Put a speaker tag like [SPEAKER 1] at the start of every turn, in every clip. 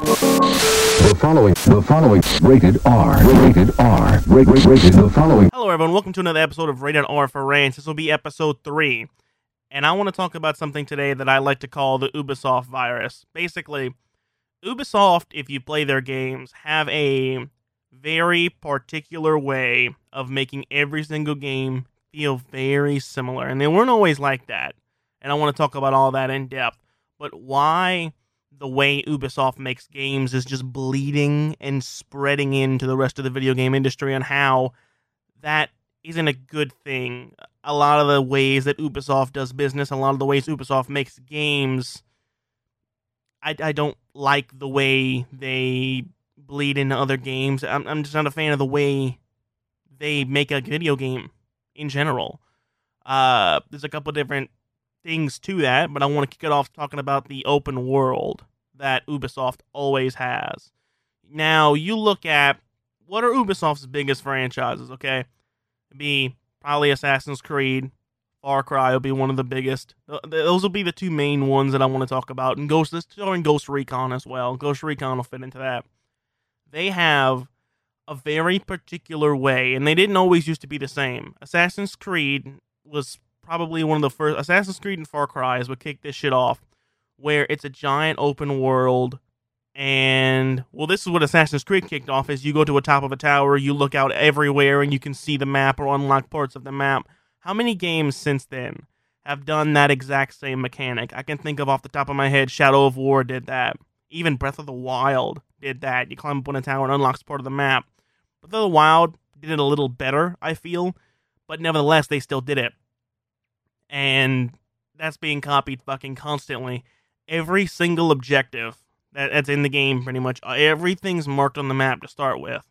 [SPEAKER 1] The following, the following, rated R, rated R, ra- ra- rated, the following,
[SPEAKER 2] Hello, everyone. Welcome to another episode of Rated R for Rants. This will be episode three, and I want to talk about something today that I like to call the Ubisoft virus. Basically, Ubisoft, if you play their games, have a very particular way of making every single game feel very similar, and they weren't always like that. And I want to talk about all that in depth. But why the way Ubisoft makes games is just bleeding and spreading into the rest of the video game industry, and how that isn't a good thing. A lot of the ways that Ubisoft does business, a lot of the ways Ubisoft makes games, I, I don't like the way they bleed into other games. I'm, I'm just not a fan of the way they make a video game in general. Uh, there's a couple different things to that, but I want to kick it off talking about the open world that Ubisoft always has. Now, you look at what are Ubisoft's biggest franchises, okay? It'd be probably Assassin's Creed, Far Cry will be one of the biggest. Those will be the two main ones that I want to talk about. And Ghost, let's throw in Ghost Recon as well. Ghost Recon will fit into that. They have a very particular way, and they didn't always used to be the same. Assassin's Creed was probably one of the first. Assassin's Creed and Far Cry is what kicked this shit off, where it's a giant open world. And well, this is what Assassin's Creed kicked off: is you go to a top of a tower, you look out everywhere, and you can see the map or unlock parts of the map. How many games since then have done that exact same mechanic? I can think of off the top of my head, Shadow of War did that. Even Breath of the Wild did that. You climb up on a tower and unlocks part of the map. Breath of the Wild did it a little better, I feel, but nevertheless, they still did it. And that's being copied fucking constantly. Every single objective that, that's in the game, pretty much, uh, everything's marked on the map to start with.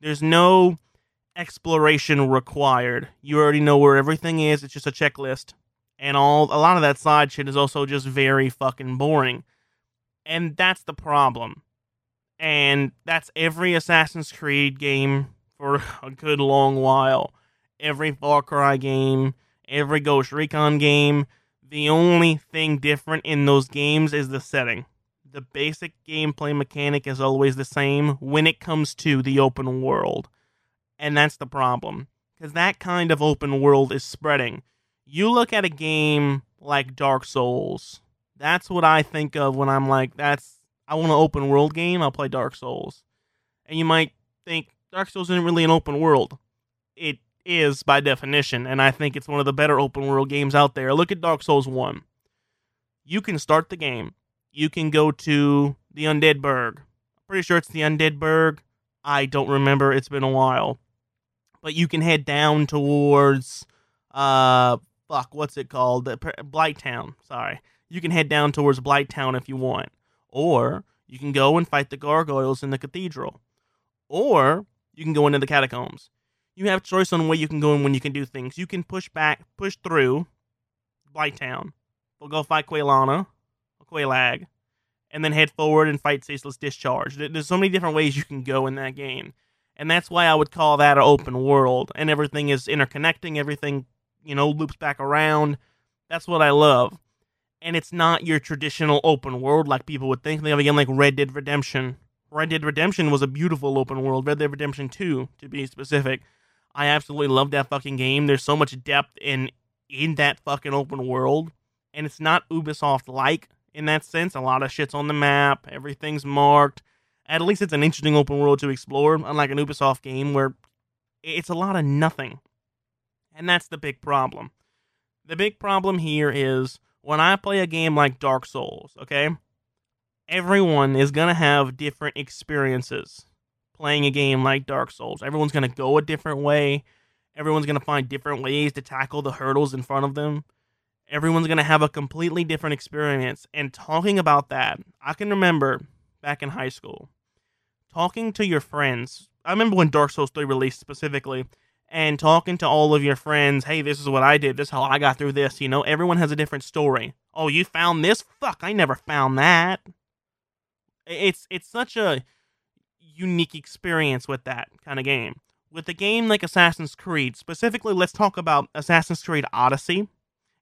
[SPEAKER 2] There's no exploration required. You already know where everything is. It's just a checklist. And all a lot of that side shit is also just very fucking boring. And that's the problem. And that's every Assassin's Creed game for a good long while. Every Far Cry game, every Ghost Recon game. The only thing different in those games is the setting. The basic gameplay mechanic is always the same when it comes to the open world. And that's the problem. Because that kind of open world is spreading. You look at a game like Dark Souls. That's what I think of when I'm like, that's I want an open world game, I'll play Dark Souls. And you might think Dark Souls isn't really an open world. It is by definition, and I think it's one of the better open world games out there. Look at Dark Souls 1. You can start the game. You can go to the Undead Burg. I'm pretty sure it's the Undead Burg. I don't remember. It's been a while. But you can head down towards uh fuck, what's it called? Blighttown. Sorry. You can head down towards Blighttown if you want. Or you can go and fight the gargoyles in the cathedral. Or you can go into the catacombs. You have choice on where you can go and when you can do things. You can push back, push through Blighttown. We'll go fight Quelana, Quelaag, and then head forward and fight Ceaseless Discharge. There's so many different ways you can go in that game. And that's why I would call that an open world. And everything is interconnecting, everything, you know, loops back around. That's what I love. And it's not your traditional open world like people would think. They have a game like Red Dead Redemption. Red Dead Redemption was a beautiful open world. Red Dead Redemption 2, to be specific. I absolutely love that fucking game. There's so much depth in in that fucking open world. And it's not Ubisoft like in that sense. A lot of shit's on the map, everything's marked. At least it's an interesting open world to explore, unlike an Ubisoft game where it's a lot of nothing. And that's the big problem. The big problem here is when I play a game like Dark Souls, okay? Everyone is going to have different experiences playing a game like Dark Souls. Everyone's going to go a different way. Everyone's going to find different ways to tackle the hurdles in front of them. Everyone's going to have a completely different experience. And talking about that, I can remember back in high school talking to your friends. I remember when Dark Souls 3 released specifically and talking to all of your friends, hey, this is what I did. This is how I got through this. You know, everyone has a different story. Oh, you found this? Fuck, I never found that. It's it's such a unique experience with that kind of game. With a game like Assassin's Creed, specifically, let's talk about Assassin's Creed Odyssey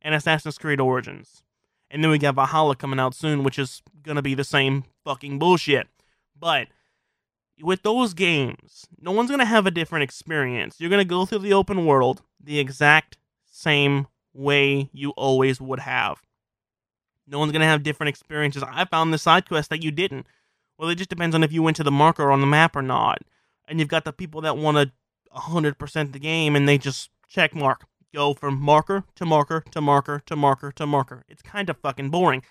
[SPEAKER 2] and Assassin's Creed Origins. And then we got Valhalla coming out soon, which is gonna be the same fucking bullshit. But with those games, no one's going to have a different experience. You're going to go through the open world the exact same way you always would have. No one's going to have different experiences. I found the side quest that you didn't. Well, it just depends on if you went to the marker on the map or not. And you've got the people that want to 100% the game and they just check mark. Go from marker to marker to marker to marker to marker. It's kind of fucking boring.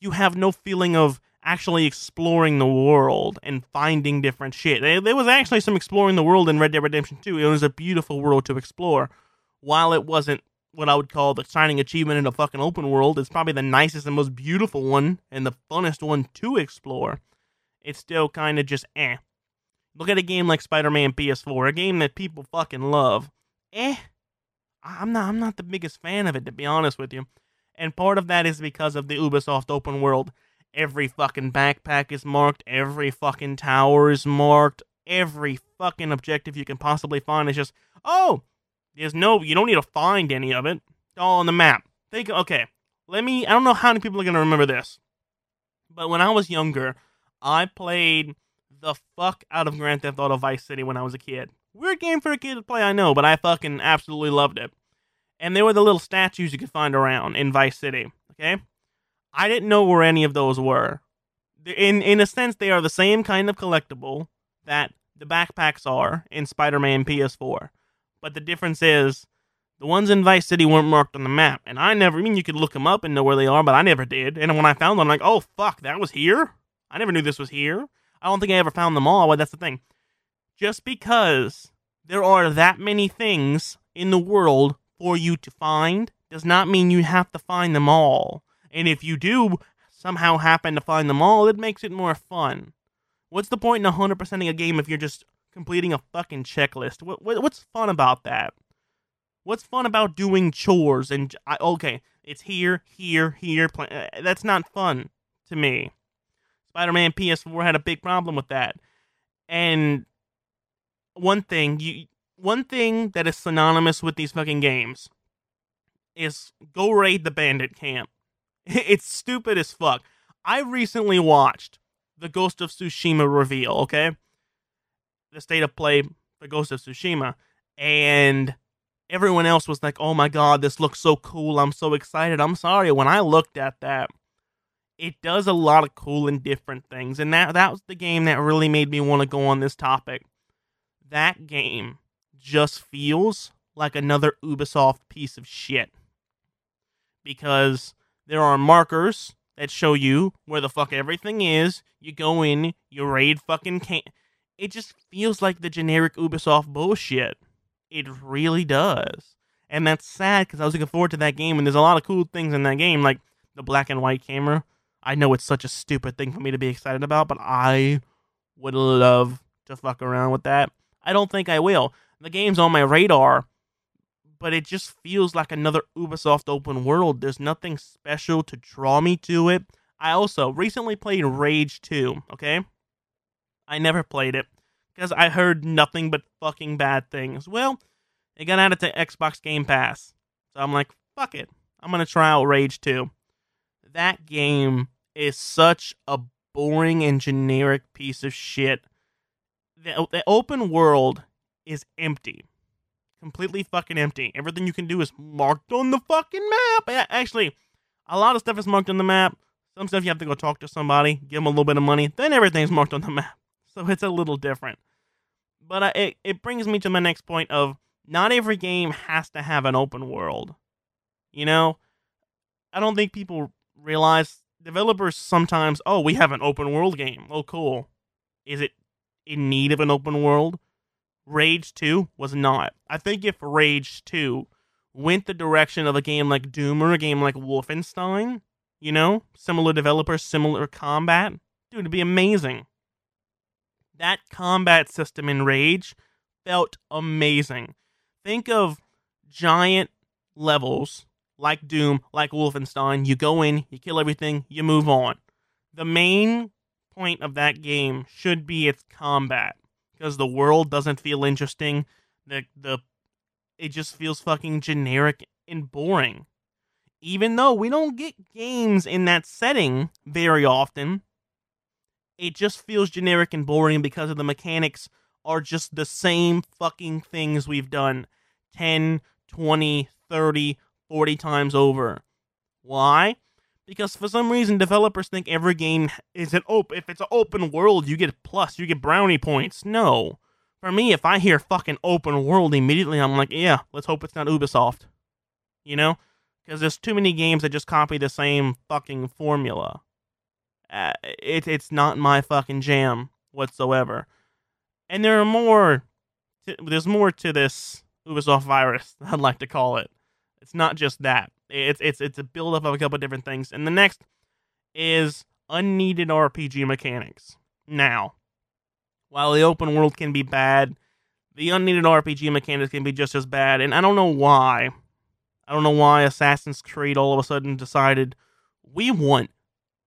[SPEAKER 2] You have no feeling of actually exploring the world and finding different shit. There was actually some exploring the world in Red Dead Redemption 2. It was a beautiful world to explore. While it wasn't what I would call the shining achievement in a fucking open world, it's probably the nicest and most beautiful one and the funnest one to explore. It's still kind of just eh. Look at a game like Spider-Man PS4, a game that people fucking love. Eh. I'm not I'm not the biggest fan of it to be honest with you. And part of that is because of the Ubisoft open world. Every fucking backpack is marked, every fucking tower is marked, every fucking objective you can possibly find is just, oh, there's no, you don't need to find any of it. It's all on the map. Think, okay, let me, I don't know how many people are to remember this, but when I was younger, I played the fuck out of Grand Theft Auto Vice City when I was a kid. Weird game for a kid to play, I know, but I fucking absolutely loved it. And there were the little statues you could find around in Vice City, okay? I didn't know where any of those were. In in a sense, they are the same kind of collectible that the backpacks are in Spider-Man PS4, but the difference is the ones in Vice City weren't marked on the map, and I never. I mean, you could look them up and know where they are, but I never did. And when I found them, I'm like, oh fuck, that was here. I never knew this was here. I don't think I ever found them all. Well, that's the thing. Just because there are that many things in the world for you to find does not mean you have to find them all. And if you do somehow happen to find them all, it makes it more fun. What's the point in 100%ing a game if you're just completing a fucking checklist? What, what what's fun about that? What's fun about doing chores and I, okay, it's here, here, here. Play, uh, that's not fun to me. Spider-Man PS4 had a big problem with that. And one thing you one thing that is synonymous with these fucking games is go raid the bandit camp. It's stupid as fuck. I recently watched the Ghost of Tsushima reveal, okay? The state of play, the Ghost of Tsushima, and everyone else was like, "Oh my god, this looks so cool. I'm so excited." I'm sorry, when I looked at that, it does a lot of cool and different things, and that that was the game that really made me want to go on this topic. That game just feels like another Ubisoft piece of shit. Because there are markers that show you where the fuck everything is. You go in, you raid fucking can It just feels like the generic Ubisoft bullshit. It really does. And that's sad because I was looking forward to that game, and there's a lot of cool things in that game, like the black and white camera. I know it's such a stupid thing for me to be excited about, but I would love to fuck around with that. I don't think I will. The game's on my radar, but it just feels like another Ubisoft open world. There's nothing special to draw me to it. I also recently played Rage 2, okay? I never played it because I heard nothing but fucking bad things. Well, it got added to Xbox Game Pass. So I'm like, fuck it. I'm going to try out Rage 2. That game is such a boring and generic piece of shit. The, the open world is empty completely fucking empty. Everything you can do is marked on the fucking map. Actually, a lot of stuff is marked on the map. Some stuff you have to go talk to somebody, give them a little bit of money, then everything's marked on the map. So it's a little different. But uh, it, it brings me to my next point of not every game has to have an open world. You know, I don't think people realize developers sometimes, oh, we have an open world game. Oh, cool. Is it in need of an open world? Rage 2 was not. I think if Rage 2 went the direction of a game like Doom or a game like Wolfenstein, you know, similar developers, similar combat, dude, it'd be amazing. That combat system in Rage felt amazing. Think of giant levels like Doom, like Wolfenstein. You go in, you kill everything, you move on. The main point of that game should be its combat because the world doesn't feel interesting. The the it just feels fucking generic and boring. Even though we don't get games in that setting very often, it just feels generic and boring because of the mechanics are just the same fucking things we've done 10, 20, 30, 40 times over. Why? Because for some reason developers think every game is an open if it's an open world, you get plus, you get brownie points. No. For me, if I hear fucking open world immediately, I'm like, yeah, let's hope it's not Ubisoft. You know? Because there's too many games that just copy the same fucking formula. Uh, it, it's not my fucking jam whatsoever. And there are more. There's more to this Ubisoft virus. I'd like to call it. It's not just that. It's it's it's a buildup of a couple of different things. And the next is unneeded RPG mechanics. Now, while the open world can be bad, the unneeded RPG mechanics can be just as bad. And I don't know why. I don't know why Assassin's Creed all of a sudden decided we want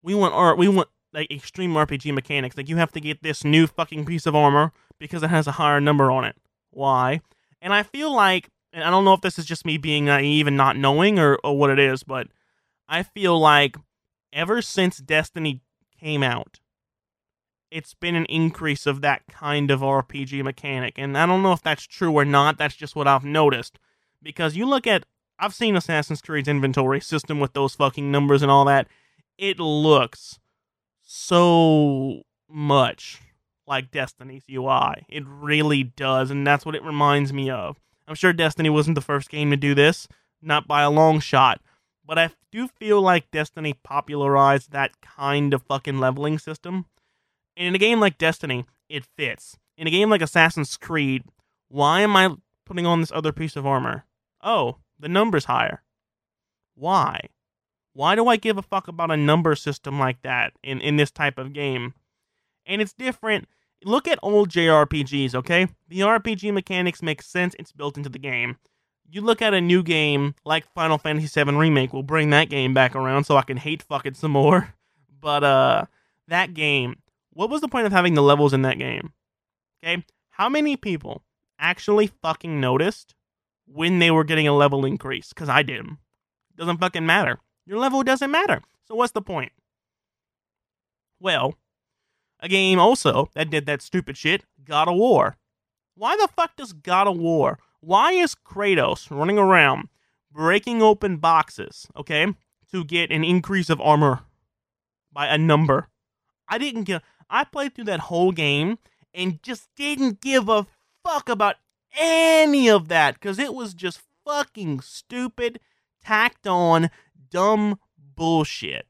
[SPEAKER 2] we want art we want like extreme RPG mechanics. Like you have to get this new fucking piece of armor because it has a higher number on it. Why? And I feel like and I don't know if this is just me being naive and not knowing or, or what it is, but I feel like ever since Destiny came out, it's been an increase of that kind of RPG mechanic. And I don't know if that's true or not. That's just what I've noticed. Because you look at, I've seen Assassin's Creed's inventory system with those fucking numbers and all that. It looks so much like Destiny's UI. It really does. And that's what it reminds me of. I'm sure Destiny wasn't the first game to do this, not by a long shot. But I do feel like Destiny popularized that kind of fucking leveling system. And in a game like Destiny, it fits. In a game like Assassin's Creed, why am I putting on this other piece of armor? Oh, the number's higher. Why? Why do I give a fuck about a number system like that in, in this type of game? And it's different look at old JRPGs, okay? The RPG mechanics make sense, it's built into the game. You look at a new game like Final Fantasy VII Remake, we'll bring that game back around so I can hate fuck it some more. But uh that game, what was the point of having the levels in that game? Okay? How many people actually fucking noticed when they were getting a level increase? Because I didn't. Doesn't fucking matter. Your level doesn't matter. So what's the point? Well, a game also that did that stupid shit, God of War. Why the fuck does God of War? Why is Kratos running around breaking open boxes, okay, to get an increase of armor by a number? I didn't get I played through that whole game and just didn't give a fuck about any of that cuz it was just fucking stupid, tacked on, dumb bullshit.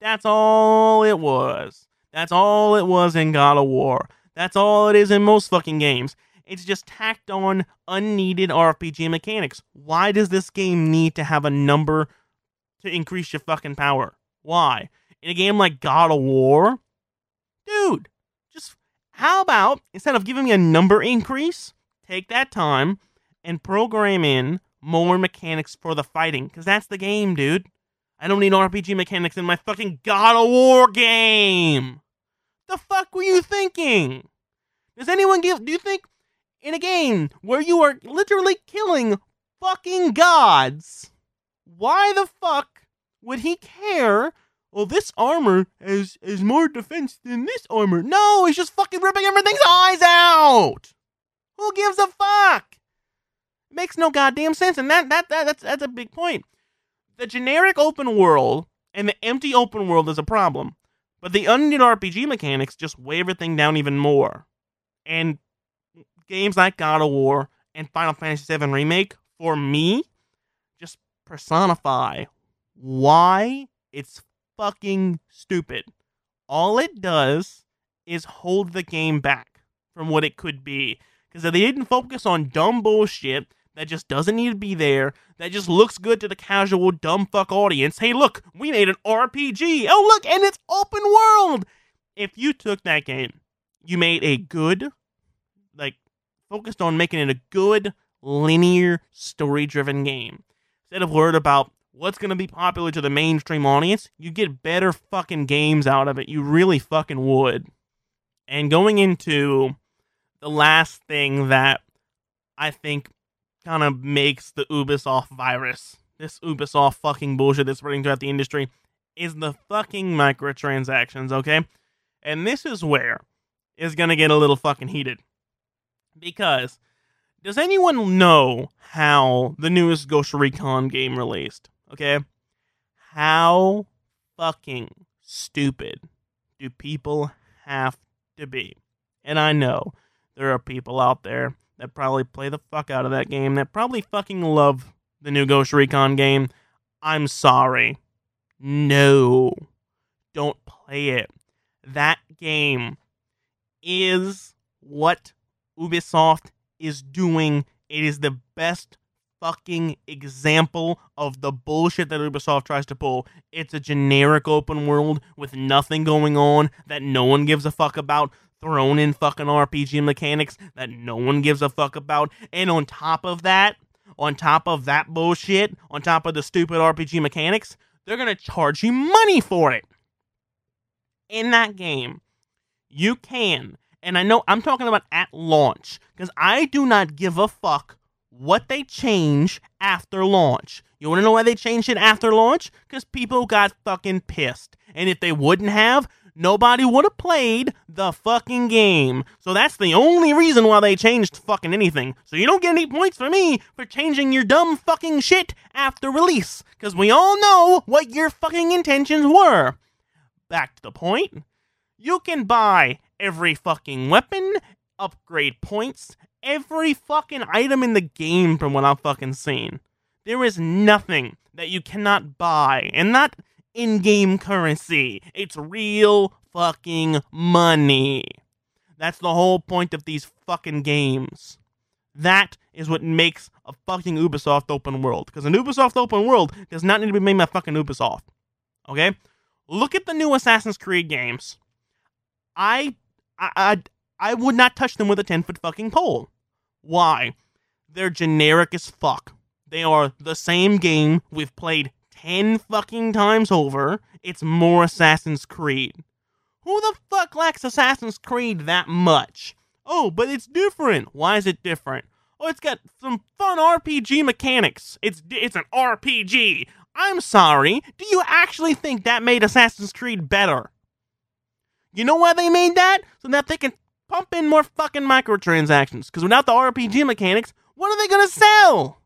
[SPEAKER 2] That's all it was. That's all it was in God of War. That's all it is in most fucking games. It's just tacked on unneeded RPG mechanics. Why does this game need to have a number to increase your fucking power? Why? In a game like God of War? Dude, just how about instead of giving me a number increase, take that time and program in more mechanics for the fighting? Because that's the game, dude. I don't need RPG mechanics in my fucking God of War game. The fuck were you thinking? Does anyone give. Do you think in a game where you are literally killing fucking gods, why the fuck would he care? Well, this armor is is more defense than this armor. No, he's just fucking ripping everything's eyes out. Who gives a fuck? Makes no goddamn sense, and that, that that that's that's a big point. The generic open world and the empty open world is a problem. But the unneeded RPG mechanics just weigh everything down even more. And games like God of War and Final Fantasy VII Remake, for me, just personify why it's fucking stupid. All it does is hold the game back from what it could be. Because if they didn't focus on dumb bullshit that just doesn't need to be there, that just looks good to the casual dumb fuck audience. Hey, look, we made an RPG. Oh, look, and it's open world. If you took that game, you made a good, like, focused on making it a good, linear, story driven game. Instead of worried about what's going to be popular to the mainstream audience, you get better fucking games out of it. You really fucking would. And going into the last thing that I think kind of makes the Ubisoft virus, this Ubisoft fucking bullshit that's running throughout the industry, is the fucking microtransactions, okay? And this is where is going to get a little fucking heated. Because does anyone know how the newest Ghost Recon game released? Okay? How fucking stupid do people have to be? And I know there are people out there that probably play the fuck out of that game that probably fucking love the new Ghost Recon game. I'm sorry. No. Don't play it. That game is what Ubisoft is doing. It is the best fucking example of the bullshit that Ubisoft tries to pull. It's a generic open world with nothing going on that no one gives a fuck about. Thrown in fucking RPG mechanics that no one gives a fuck about. And on top of that, on top of that bullshit, on top of the stupid RPG mechanics, they're gonna charge you money for it. In that game, you can, and I know I'm talking about at launch, because I do not give a fuck what they change after launch. You wanna know why they changed it after launch? Because people got fucking pissed. And if they wouldn't have, nobody would have played the fucking game. So that's the only reason why they changed fucking anything. So you don't get any points for me for changing your dumb fucking shit after release. Because we all know what your fucking intentions were. Back to the point. You can buy every fucking weapon, upgrade points, every fucking item in the game from what I've fucking seen. There is nothing that you cannot buy, and not in game currency. It's real fucking money. That's the whole point of these fucking games. That is what makes a fucking Ubisoft open world. Because an Ubisoft open world does not need to be made by fucking Ubisoft. Okay? Look at the new Assassin's Creed games. I I I, I would not touch them with a 10 foot fucking pole. Why? They're generic as fuck. They are the same game we've played 10 fucking times over. It's more Assassin's Creed. Who the fuck likes Assassin's Creed that much? Oh, but it's different. Why is it different? Oh, it's got some fun RPG mechanics. It's it's an RPG. I'm sorry. Do you actually think that made Assassin's Creed better? You know why they made that? So that they can pump in more fucking microtransactions. Because without the RPG mechanics, what are they gonna sell?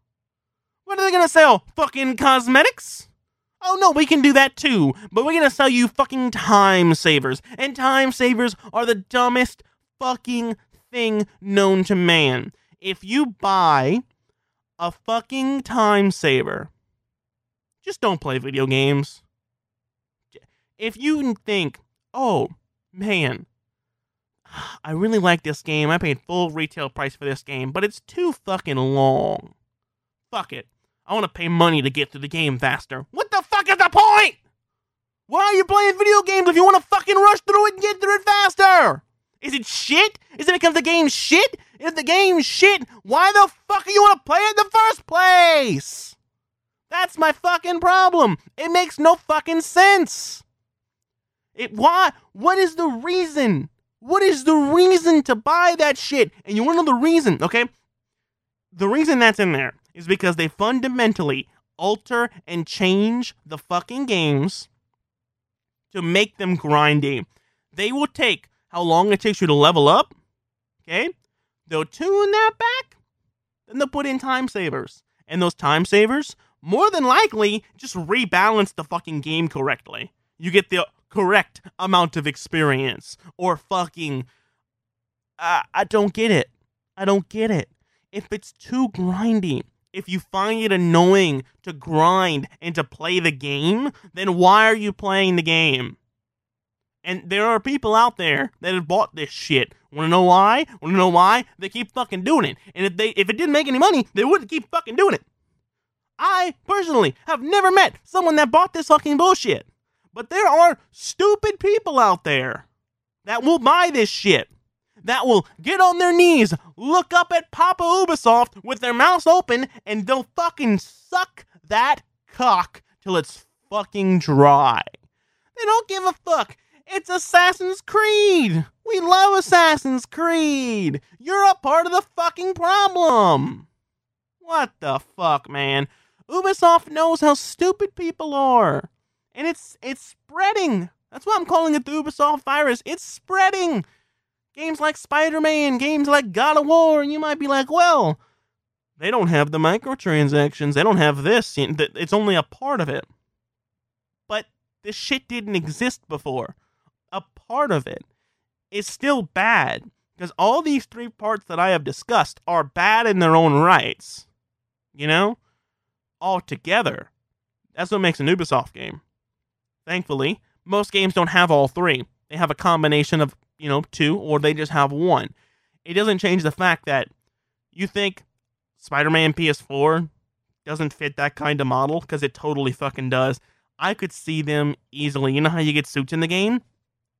[SPEAKER 2] What are they gonna sell? Fucking cosmetics? Oh no, we can do that too, but we're gonna sell you fucking time savers. And time savers are the dumbest fucking thing known to man. If you buy a fucking time saver, just don't play video games. If you think, oh man, I really like this game. I paid full retail price for this game, but it's too fucking long. Fuck it. I want to pay money to get through the game faster. What the fuck is the point? Why are you playing video games if you want to fucking rush through it and get through it faster? Is it shit? Is it because the game's shit? If the game's shit, why the fuck do you want to play it in the first place? That's my fucking problem. It makes no fucking sense. It why? What is the reason? What is the reason to buy that shit? And you want to know the reason, okay? The reason that's in there is because they fundamentally alter and change the fucking games to make them grindy. They will take how long it takes you to level up, okay? They'll tune that back, then they'll put in time savers. And those time savers, more than likely, just rebalance the fucking game correctly. You get the correct amount of experience or fucking I, I don't get it. I don't get it. If it's too grindy, if you find it annoying to grind and to play the game, then why are you playing the game? And there are people out there that have bought this shit. Wanna know why? Wanna know why? They keep fucking doing it. And if they if it didn't make any money, they wouldn't keep fucking doing it. I personally have never met someone that bought this fucking bullshit. But there are stupid people out there that will buy this shit. That will get on their knees, look up at Papa Ubisoft with their mouths open, and they'll fucking suck that cock till it's fucking dry. They don't give a fuck. It's Assassin's Creed. We love Assassin's Creed. You're a part of the fucking problem. What the fuck, man? Ubisoft knows how stupid people are and it's it's spreading That's why I'm calling it the Ubisoft virus. It's spreading. Games like Spider Man, games like God of War, and you might be like, well, they don't have the microtransactions. They don't have this. It's only a part of it. But this shit didn't exist before. A part of it is still bad because all these three parts that I have discussed are bad in their own rights. You know? All together. That's what makes an Ubisoft game. Thankfully, most games don't have all three. They have a combination of, you know, two, or they just have one. It doesn't change the fact that you think Spider Man PS4 doesn't fit that kind of model, because it totally fucking does. I could see them easily. You know how you get suits in the game?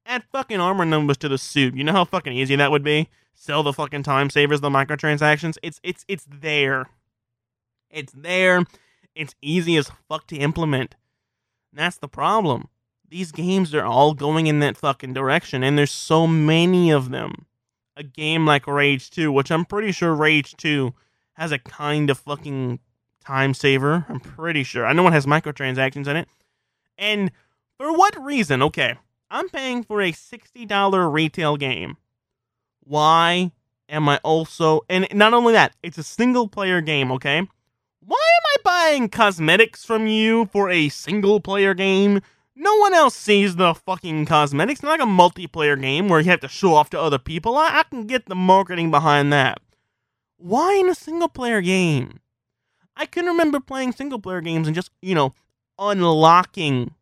[SPEAKER 2] Add fucking armor numbers to the suit. You know how fucking easy that would be? Sell the fucking time savers, the microtransactions. It's it's it's there. It's there. It's easy as fuck to implement. That's the problem these games are all going in that fucking direction, and there's so many of them. A game like Rage 2, which I'm pretty sure Rage 2 has a kind of fucking time saver. I'm pretty sure. I know it has microtransactions in it. And for what reason? Okay, I'm paying for a $60 retail game. Why am I also. And not only that, it's a single player game, okay? Why am I buying cosmetics from you for a single player game? No one else sees the fucking cosmetics. Not like a multiplayer game where you have to show off to other people. I, I can get the marketing behind that. Why in a single player game? I can remember playing single player games and just, you know, unlocking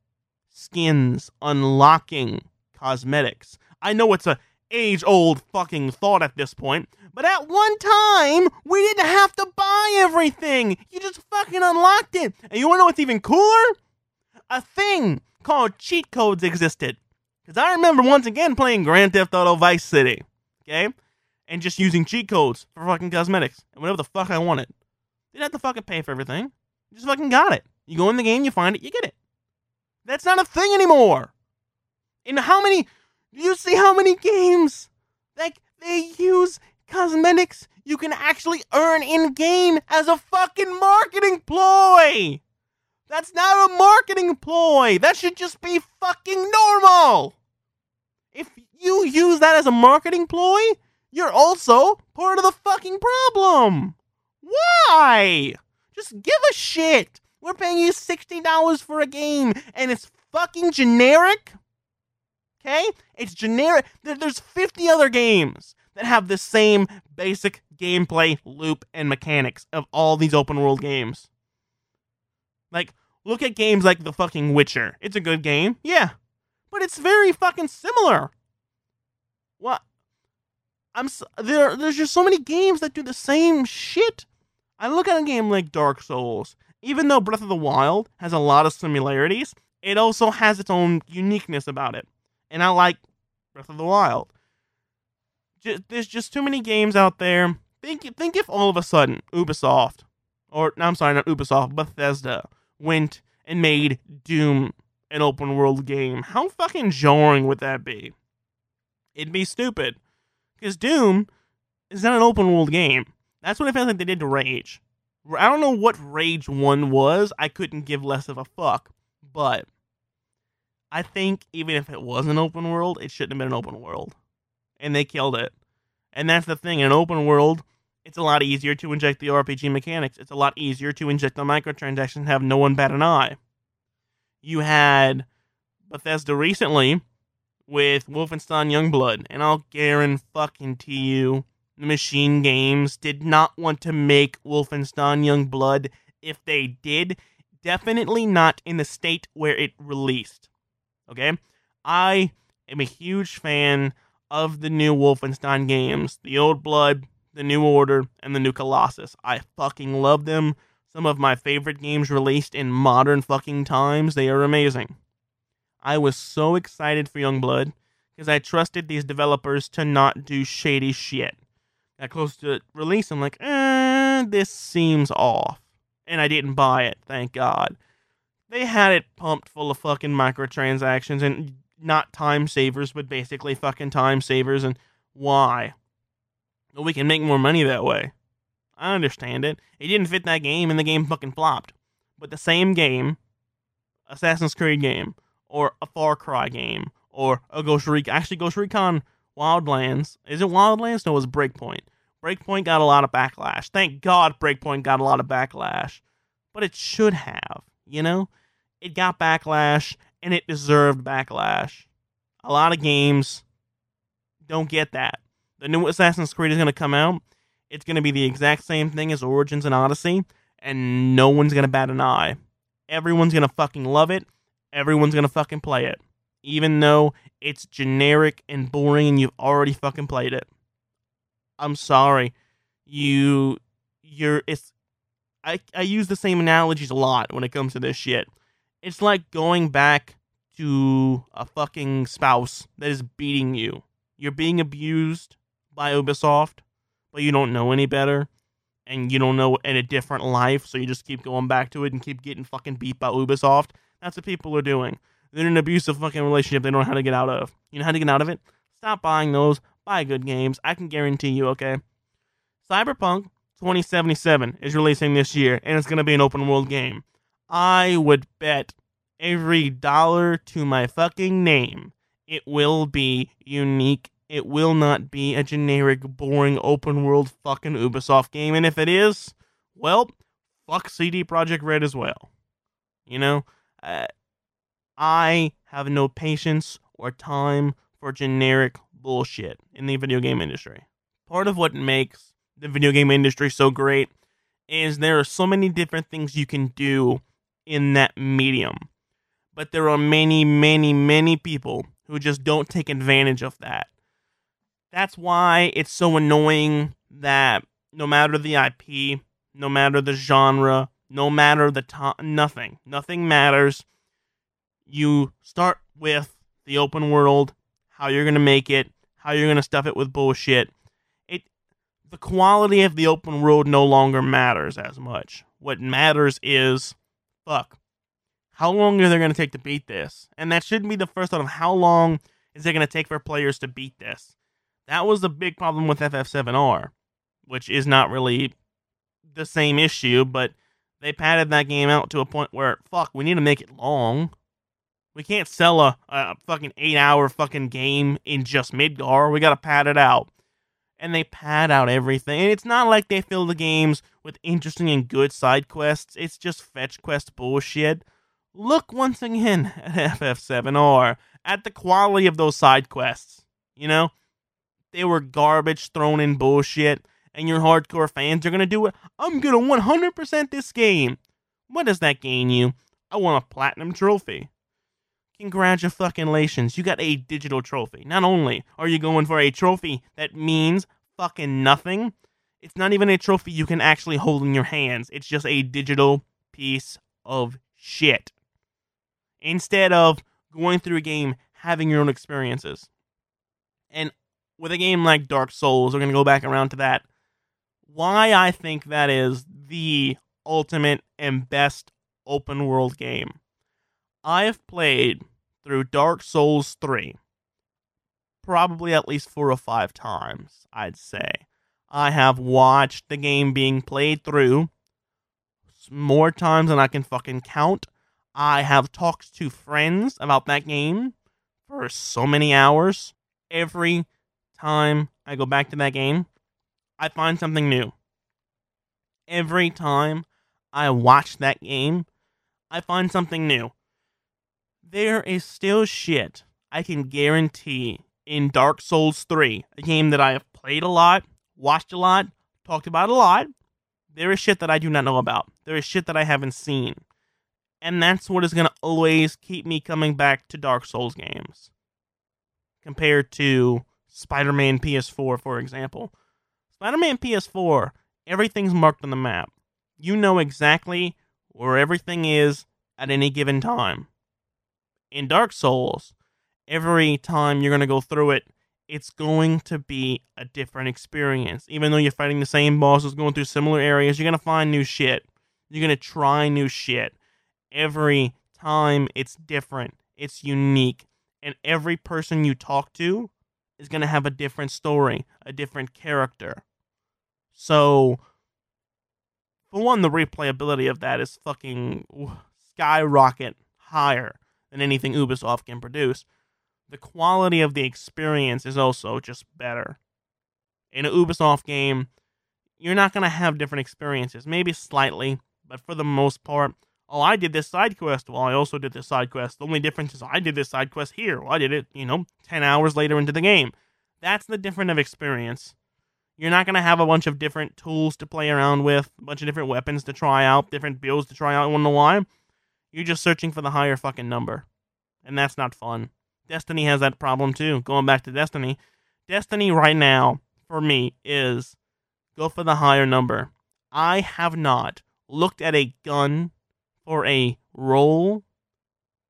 [SPEAKER 2] skins, unlocking cosmetics. I know it's a age old fucking thought at this point, but at one time, we didn't have to buy everything. You just fucking unlocked it. And you wanna know what's even cooler? A thing called cheat codes existed. Because I remember once again playing Grand Theft Auto Vice City, okay? And just using cheat codes for fucking cosmetics and whatever the fuck I wanted. Didn't have to fucking pay for everything. You just fucking got it. You go in the game, you find it, you get it. That's not a thing anymore. In how many, do you see how many games like they use cosmetics you can actually earn in game as a fucking marketing ploy? That's not a marketing ploy. That should just be fucking normal. If you use that as a marketing ploy, you're also part of the fucking problem. Why? Just give a shit. We're paying you $60 for a game and it's fucking generic. Okay? It's generic. There's 50 other games that have the same basic gameplay loop and mechanics of all these open world games. Like, look at games like The fucking Witcher. It's a good game, yeah, but it's very fucking similar. What? I'm there. There's just so many games that do the same shit. I look at a game like Dark Souls. Even though Breath of the Wild has a lot of similarities, it also has its own uniqueness about it. And I like Breath of the Wild. Just, there's just too many games out there. Think think if all of a sudden Ubisoft or no, I'm sorry, not Ubisoft, Bethesda went and made Doom an open world game. How fucking jarring would that be? It'd be stupid. Because Doom is not an open world game. That's what I felt like they did to Rage. I don't know what Rage 1 was. I couldn't give less of a fuck. But I think even if it was an open world, it shouldn't have been an open world. And they killed it. And that's the thing. In an open world, it's a lot easier to inject the RPG mechanics. It's a lot easier to inject the microtransactions and have no one bat an eye. You had Bethesda recently with Wolfenstein Youngblood, and I'll guarantee you the MachineGames did not want to make Wolfenstein Youngblood. If they did, definitely not in the state where it released. Okay? I am a huge fan of the new Wolfenstein games. The Old Blood, the New Order, and the New Colossus. I fucking love them. Some of my favorite games released in modern fucking times. They are amazing. I was so excited for Youngblood because I trusted these developers to not do shady shit. Got close to release, I'm like, eh, this seems off. And I didn't buy it, thank God. They had it pumped full of fucking microtransactions and not time savers, but basically fucking time savers. And why? we can make more money that way. I understand it. It didn't fit that game, and the game fucking flopped. But the same game, Assassin's Creed game, or a Far Cry game or a Ghost Recon. Actually, Ghost Recon Wildlands. Is it Wildlands? No, it was Breakpoint. Breakpoint got a lot of backlash. Thank God Breakpoint got a lot of backlash. But it should have, you know? It got backlash and it deserved backlash. A lot of games don't get that. The new Assassin's Creed is going to come out. It's going to be the exact same thing as Origins and Odyssey, and no one's going to bat an eye. Everyone's going to fucking love it. Everyone's going to fucking play it. Even though it's generic and boring and you've already fucking played it. I'm sorry. You you're it's I I use the same analogies a lot when it comes to this shit. It's like going back to a fucking spouse that is beating you. You're being abused by Ubisoft, but you don't know any better. And you don't know in a different life, so you just keep going back to it and keep getting fucking beat by Ubisoft. That's what people are doing. They're in an abusive fucking relationship they don't know how to get out of. You know how to get out of it? Stop buying those. Buy good games. I can guarantee you, okay? Cyberpunk 2077 is releasing this year, and it's going to be an open world game. I would bet every dollar to my fucking name it will be unique. It will not be a generic, boring, open world fucking Ubisoft game. And if it is, well, fuck CD Projekt Red as well. You know, uh, I have no patience or time for generic bullshit in the video game industry. Part of what makes the video game industry so great is there are so many different things you can do in that medium. But there are many, many, many people who just don't take advantage of that. That's why it's so annoying that no matter the IP, no matter the genre, no matter the time, nothing, nothing matters. You start with the open world, how you're gonna make it, how you're gonna stuff it with bullshit. It, the quality of the open world no longer matters as much. What matters is, fuck, how long are they going to take to beat this? And that shouldn't be the first thought of how long is it going to take for players to beat this. That was the big problem with FF7R, which is not really the same issue, but they padded that game out to a point where, fuck, we need to make it long. We can't sell a, a fucking eight hour fucking game in just Midgar. We got to pad it out. And they pad out everything. And it's not like they fill the games with interesting and good side quests, it's just fetch quest bullshit look once again at FF7R, at the quality of those side quests. You know, they were garbage thrown in bullshit, and your hardcore fans are gonna do it. I'm gonna 100% this game. What does that gain you? I want a platinum trophy. Congratulations, Lations, you got a digital trophy. Not only are you going for a trophy that means fucking nothing, it's not even a trophy you can actually hold in your hands. It's just a digital piece of shit instead of going through a game having your own experiences. And with a game like Dark Souls, we're going to go back around to that. Why I think that is the ultimate and best open world game. I have played through Dark Souls 3 probably at least four or five times, I'd say. I have watched the game being played through more times than I can fucking count. I have talked to friends about that game for so many hours. Every time I go back to that game, I find something new. Every time I watch that game, I find something new. There is still shit I can guarantee in Dark Souls 3, a game that I have played a lot, watched a lot, talked about a lot. There is shit that I do not know about. There is shit that I haven't seen and that's what is going to always keep me coming back to Dark Souls games compared to Spider Man PS4, for example. Spider Man PS4, everything's marked on the map. You know exactly where everything is at any given time. In Dark Souls, every time you're going to go through it, it's going to be a different experience. Even though you're fighting the same bosses, going through similar areas, you're going to find new shit. You're going to try new shit every time it's different, it's unique, and every person you talk to is going to have a different story, a different character. So, for one, the replayability of that is fucking skyrocket higher than anything Ubisoft can produce. The quality of the experience is also just better. In a Ubisoft game, you're not going to have different experiences, maybe slightly, but for the most part, oh, I did this side quest. Well, I also did this side quest. The only difference is I did this side quest here. Well, I did it, you know, 10 hours later into the game. That's the difference of experience. You're not going to have a bunch of different tools to play around with, a bunch of different weapons to try out, different builds to try out. You want to know why? You're just searching for the higher fucking number. And that's not fun. Destiny has that problem too. Going back to Destiny, Destiny right now, for me, is go for the higher number. I have not looked at a gun for a roll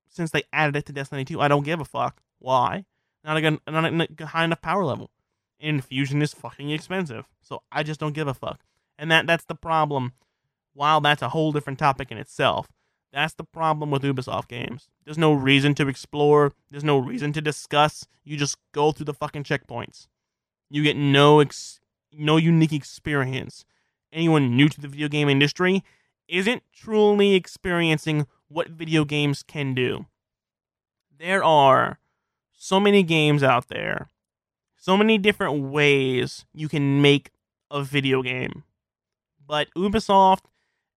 [SPEAKER 2] since they added it to Destiny 2. I don't give a fuck. Why? Not a gun, not a high enough power level. Infusion is fucking expensive, so I just don't give a fuck. And that that's the problem. While that's a whole different topic in itself, that's the problem with Ubisoft games. There's no reason to explore. There's no reason to discuss. You just go through the fucking checkpoints. You get no ex- no unique experience. Anyone new to the video game industry isn't truly experiencing what video games can do. There are so many games out there, so many different ways you can make a video game. But Ubisoft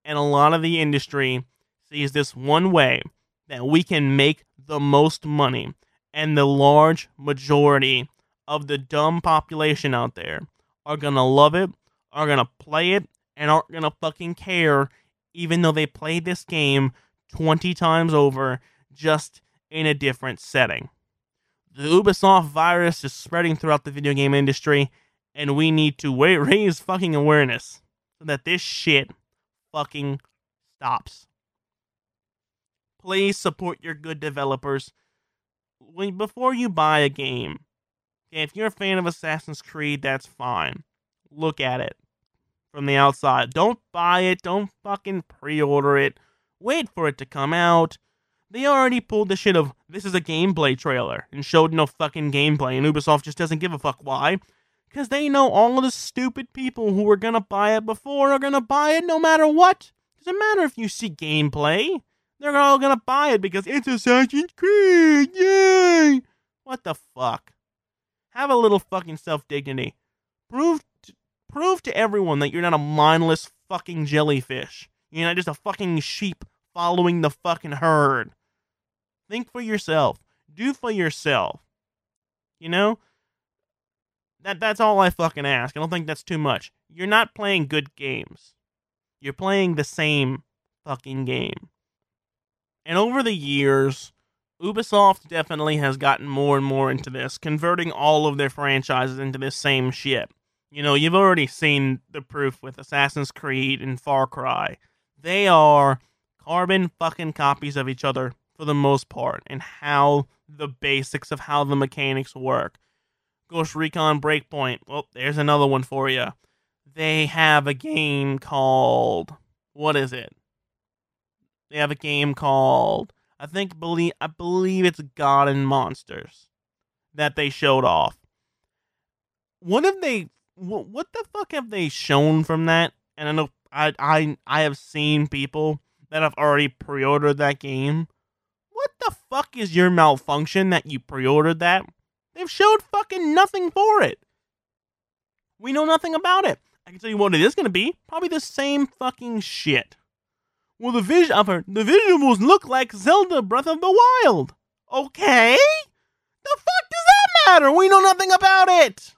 [SPEAKER 2] and a lot of the industry sees this one way that we can make the most money, and the large majority of the dumb population out there are gonna love it, are gonna play it, and aren't gonna fucking care, even though they played this game 20 times over just in a different setting. The Ubisoft virus is spreading throughout the video game industry, and we need to raise fucking awareness so that this shit fucking stops. Please support your good developers. When, before you buy a game, if you're a fan of Assassin's Creed, that's fine. Look at it from the outside. Don't buy it. Don't fucking pre order it. Wait for it to come out. They already pulled the shit of this is a gameplay trailer and showed no fucking gameplay, and Ubisoft just doesn't give a fuck. Why? Because they know all of the stupid people who were gonna buy it before are gonna buy it no matter what. Doesn't matter if you see gameplay. They're all gonna buy it because it's Assassin's Creed. Yay! What the fuck? Have a little fucking self dignity. Prove to, prove to everyone that you're not a mindless fucking jellyfish. You're not just a fucking sheep following the fucking herd. Think for yourself. Do for yourself. You know? That that's all I fucking ask. I don't think that's too much. You're not playing good games. You're playing the same fucking game. And over the years, Ubisoft definitely has gotten more and more into this, converting all of their franchises into this same shit. You know, you've already seen the proof with Assassin's Creed and Far Cry. They are carbon fucking copies of each other for the most part, and how the basics of how the mechanics work. Ghost Recon Breakpoint, well, there's another one for you. They have a game called. What is it? They have a game called I think believe I believe it's God and Monsters that they showed off. What have they? What the fuck have they shown from that? And I know I I I have seen people that have already pre-ordered that game. What the fuck is your malfunction that you pre-ordered that? They've showed fucking nothing for it. We know nothing about it. I can tell you what it is going to be. Probably the same fucking shit. Well, the vision of her, the visuals look like Zelda Breath of the Wild. Okay? The fuck does that matter? We know nothing about it.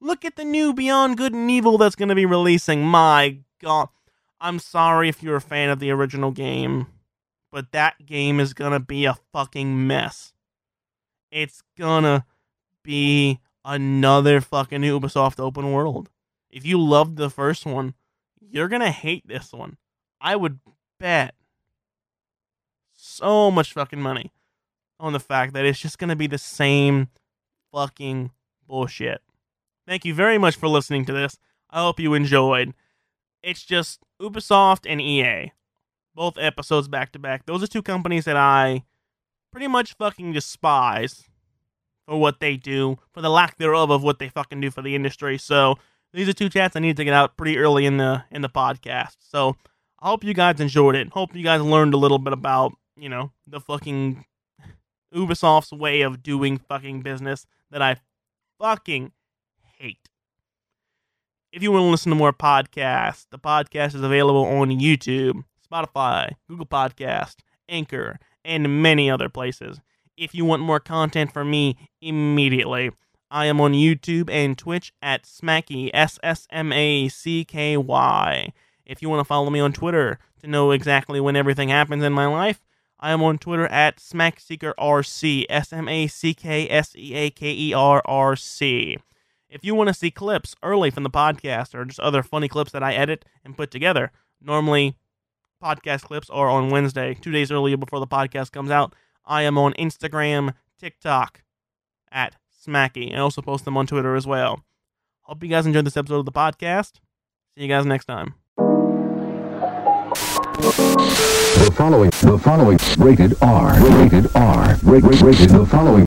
[SPEAKER 2] Look at the new Beyond Good and Evil that's going to be releasing. My god. I'm sorry if you're a fan of the original game, but that game is going to be a fucking mess. It's going to be another fucking Ubisoft open world. If you loved the first one, you're going to hate this one. I would bet so much fucking money on the fact that it's just going to be the same fucking bullshit. Thank you very much for listening to this. I hope you enjoyed. It's just Ubisoft and EA. Both episodes back to back. Those are two companies that I pretty much fucking despise for what they do, for the lack thereof of what they fucking do for the industry. So these are two chats I need to get out pretty early in the in the podcast. So I hope you guys enjoyed it. Hope you guys learned a little bit about you know, the fucking Ubisoft's way of doing fucking business that I fucking hate. If you want to listen to more podcasts, the podcast is available on YouTube, Spotify, Google Podcast, Anchor, and many other places. If you want more content from me immediately, I am on YouTube and Twitch at Smacky, S S M A C K Y. If you want to follow me on Twitter to know exactly when everything happens in my life, I am on Twitter at SmackSeakerRC, S M A C K S E A K E R R C. If you want to see clips early from the podcast or just other funny clips that I edit and put together, normally podcast clips are on Wednesday, two days earlier before the podcast comes out. I am on Instagram, TikTok at Smacky. I also post them on Twitter as well. Hope you guys enjoyed this episode of the podcast. See you guys next time.
[SPEAKER 1] The following, the following, rated R, rated R, rated, rated, the following,